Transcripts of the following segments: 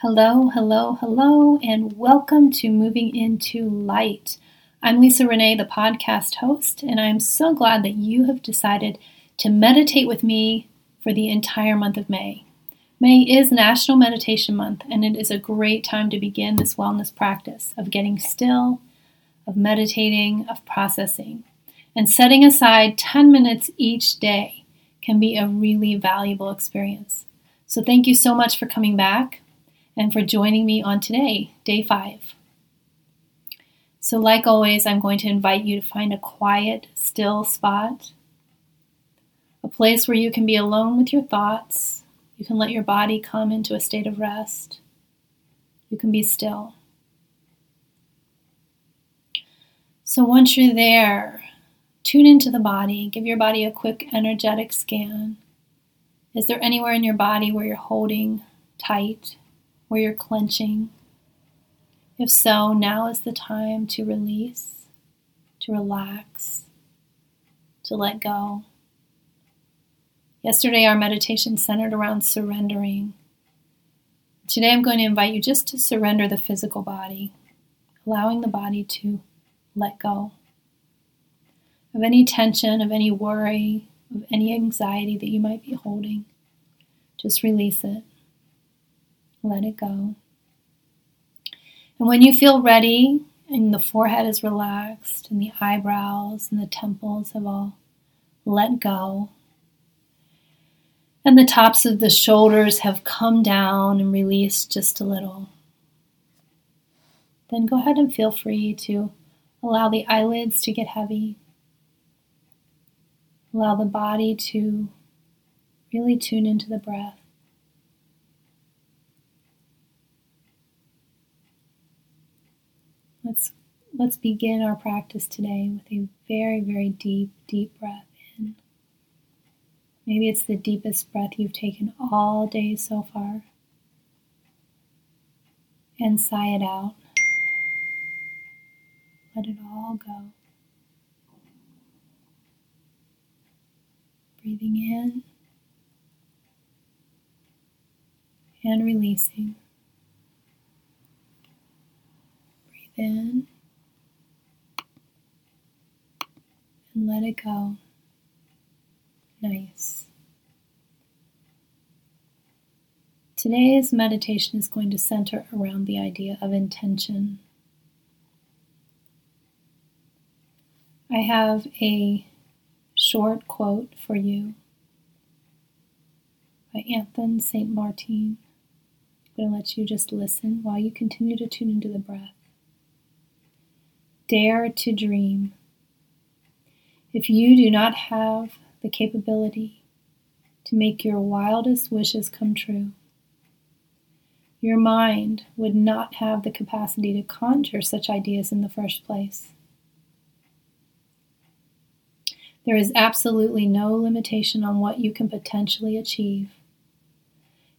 Hello, hello, hello, and welcome to Moving into Light. I'm Lisa Renee, the podcast host, and I'm so glad that you have decided to meditate with me for the entire month of May. May is National Meditation Month, and it is a great time to begin this wellness practice of getting still, of meditating, of processing. And setting aside 10 minutes each day can be a really valuable experience. So, thank you so much for coming back and for joining me on today, day five. So, like always, I'm going to invite you to find a quiet, still spot, a place where you can be alone with your thoughts. You can let your body come into a state of rest. You can be still. So, once you're there, tune into the body. Give your body a quick energetic scan. Is there anywhere in your body where you're holding tight? Where you're clenching. If so, now is the time to release, to relax, to let go. Yesterday, our meditation centered around surrendering. Today, I'm going to invite you just to surrender the physical body, allowing the body to let go of any tension, of any worry, of any anxiety that you might be holding. Just release it. Let it go. And when you feel ready and the forehead is relaxed and the eyebrows and the temples have all let go, and the tops of the shoulders have come down and released just a little, then go ahead and feel free to allow the eyelids to get heavy. Allow the body to really tune into the breath. Let's let's begin our practice today with a very, very deep, deep breath in. Maybe it's the deepest breath you've taken all day so far. And sigh it out. Let it all go. Breathing in and releasing. In and let it go. Nice. Today's meditation is going to center around the idea of intention. I have a short quote for you by Anthony St. Martin. I'm going to let you just listen while you continue to tune into the breath. Dare to dream. If you do not have the capability to make your wildest wishes come true, your mind would not have the capacity to conjure such ideas in the first place. There is absolutely no limitation on what you can potentially achieve,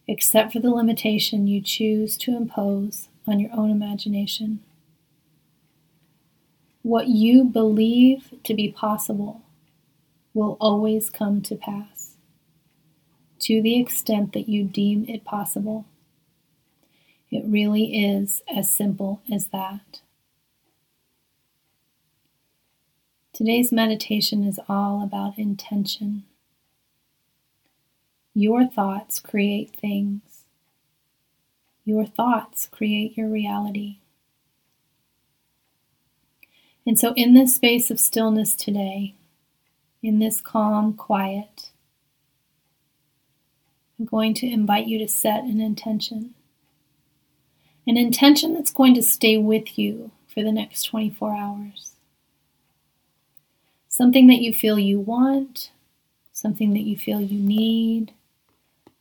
except for the limitation you choose to impose on your own imagination. What you believe to be possible will always come to pass to the extent that you deem it possible. It really is as simple as that. Today's meditation is all about intention. Your thoughts create things. Your thoughts create your reality. And so, in this space of stillness today, in this calm quiet, I'm going to invite you to set an intention. An intention that's going to stay with you for the next 24 hours. Something that you feel you want, something that you feel you need,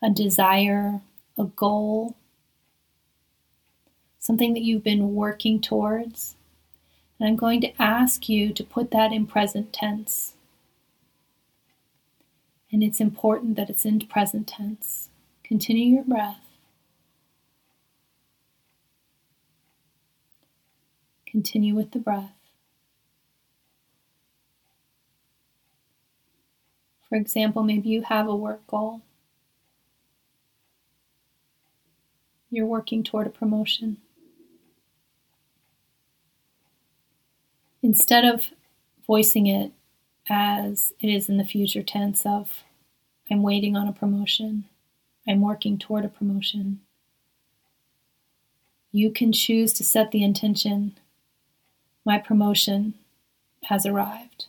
a desire, a goal, something that you've been working towards and I'm going to ask you to put that in present tense. And it's important that it's in present tense. Continue your breath. Continue with the breath. For example, maybe you have a work goal. you're working toward a promotion. Instead of voicing it as it is in the future tense of, I'm waiting on a promotion, I'm working toward a promotion, you can choose to set the intention my promotion has arrived.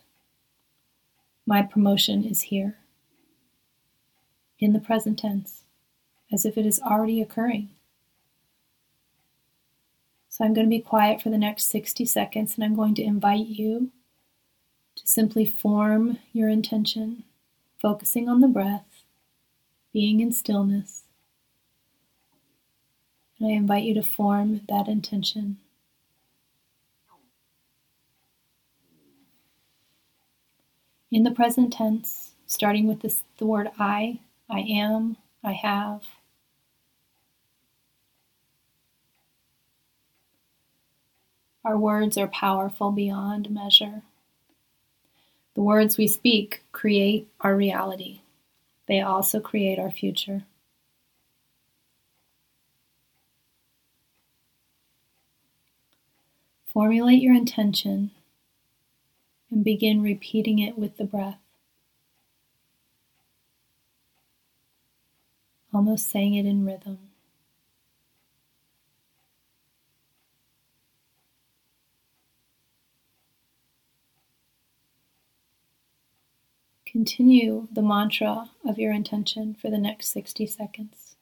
My promotion is here. In the present tense, as if it is already occurring. So I'm going to be quiet for the next 60 seconds and I'm going to invite you to simply form your intention, focusing on the breath, being in stillness. And I invite you to form that intention. In the present tense, starting with this, the word I, I am, I have, Our words are powerful beyond measure. The words we speak create our reality, they also create our future. Formulate your intention and begin repeating it with the breath. Almost saying it in rhythm. Continue the mantra of your intention for the next 60 seconds.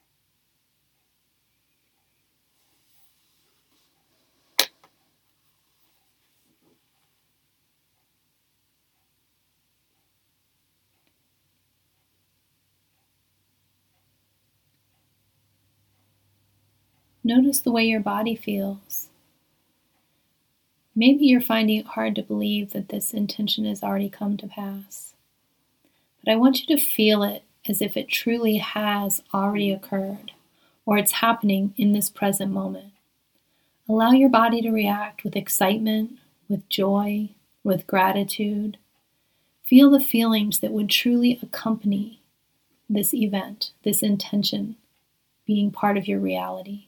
Notice the way your body feels. Maybe you're finding it hard to believe that this intention has already come to pass. But I want you to feel it as if it truly has already occurred or it's happening in this present moment. Allow your body to react with excitement, with joy, with gratitude. Feel the feelings that would truly accompany this event, this intention being part of your reality.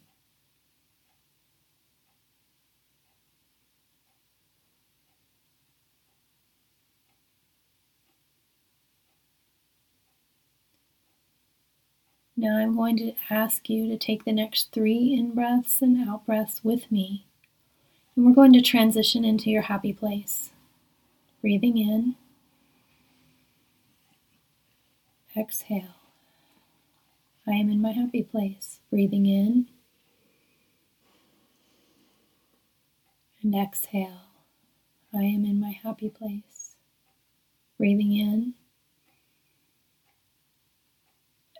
Now I'm going to ask you to take the next three in breaths and out breaths with me. And we're going to transition into your happy place. Breathing in. Exhale. I am in my happy place. Breathing in. And exhale. I am in my happy place. Breathing in.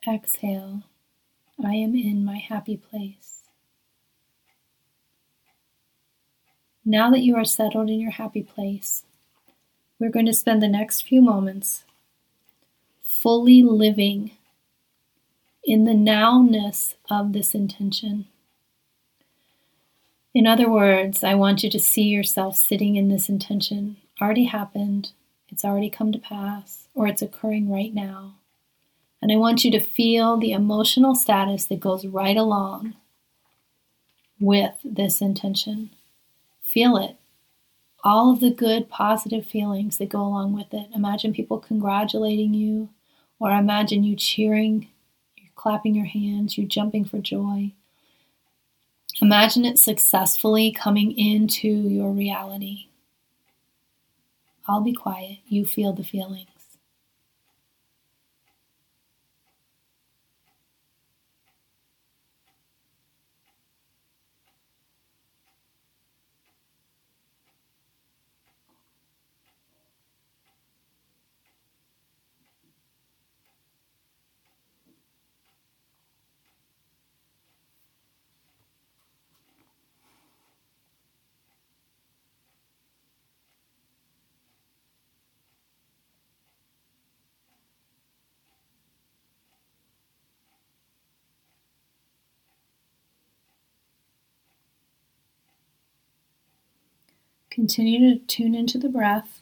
Exhale, I am in my happy place. Now that you are settled in your happy place, we're going to spend the next few moments fully living in the nowness of this intention. In other words, I want you to see yourself sitting in this intention. Already happened, it's already come to pass, or it's occurring right now. And I want you to feel the emotional status that goes right along with this intention. Feel it. All of the good, positive feelings that go along with it. Imagine people congratulating you, or imagine you cheering, you clapping your hands, you jumping for joy. Imagine it successfully coming into your reality. I'll be quiet. You feel the feeling. Continue to tune into the breath.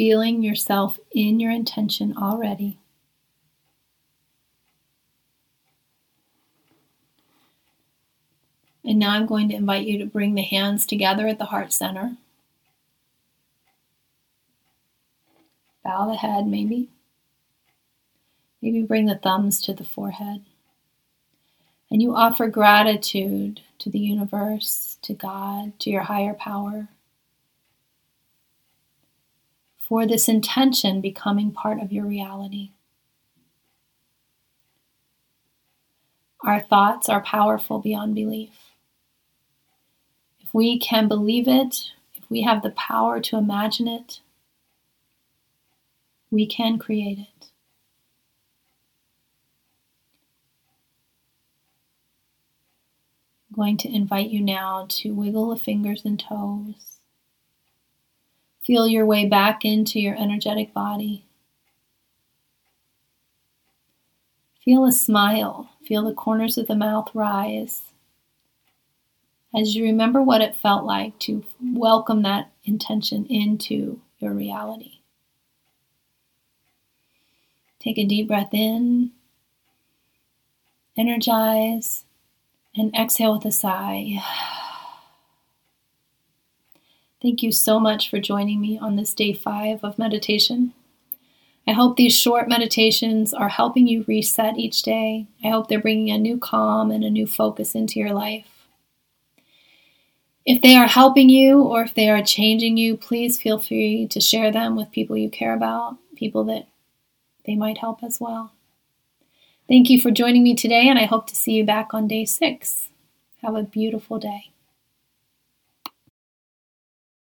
feeling yourself in your intention already. And now I'm going to invite you to bring the hands together at the heart center. Bow the head, maybe. Maybe bring the thumbs to the forehead. And you offer gratitude to the universe, to God, to your higher power for this intention becoming part of your reality. Our thoughts are powerful beyond belief. If we can believe it, if we have the power to imagine it, we can create it. I'm going to invite you now to wiggle the fingers and toes. Feel your way back into your energetic body. Feel a smile. Feel the corners of the mouth rise as you remember what it felt like to welcome that intention into your reality. Take a deep breath in, energize, and exhale with a sigh. Thank you so much for joining me on this day five of meditation. I hope these short meditations are helping you reset each day. I hope they're bringing a new calm and a new focus into your life. If they are helping you or if they are changing you, please feel free to share them with people you care about, people that they might help as well. Thank you for joining me today, and I hope to see you back on day six. Have a beautiful day.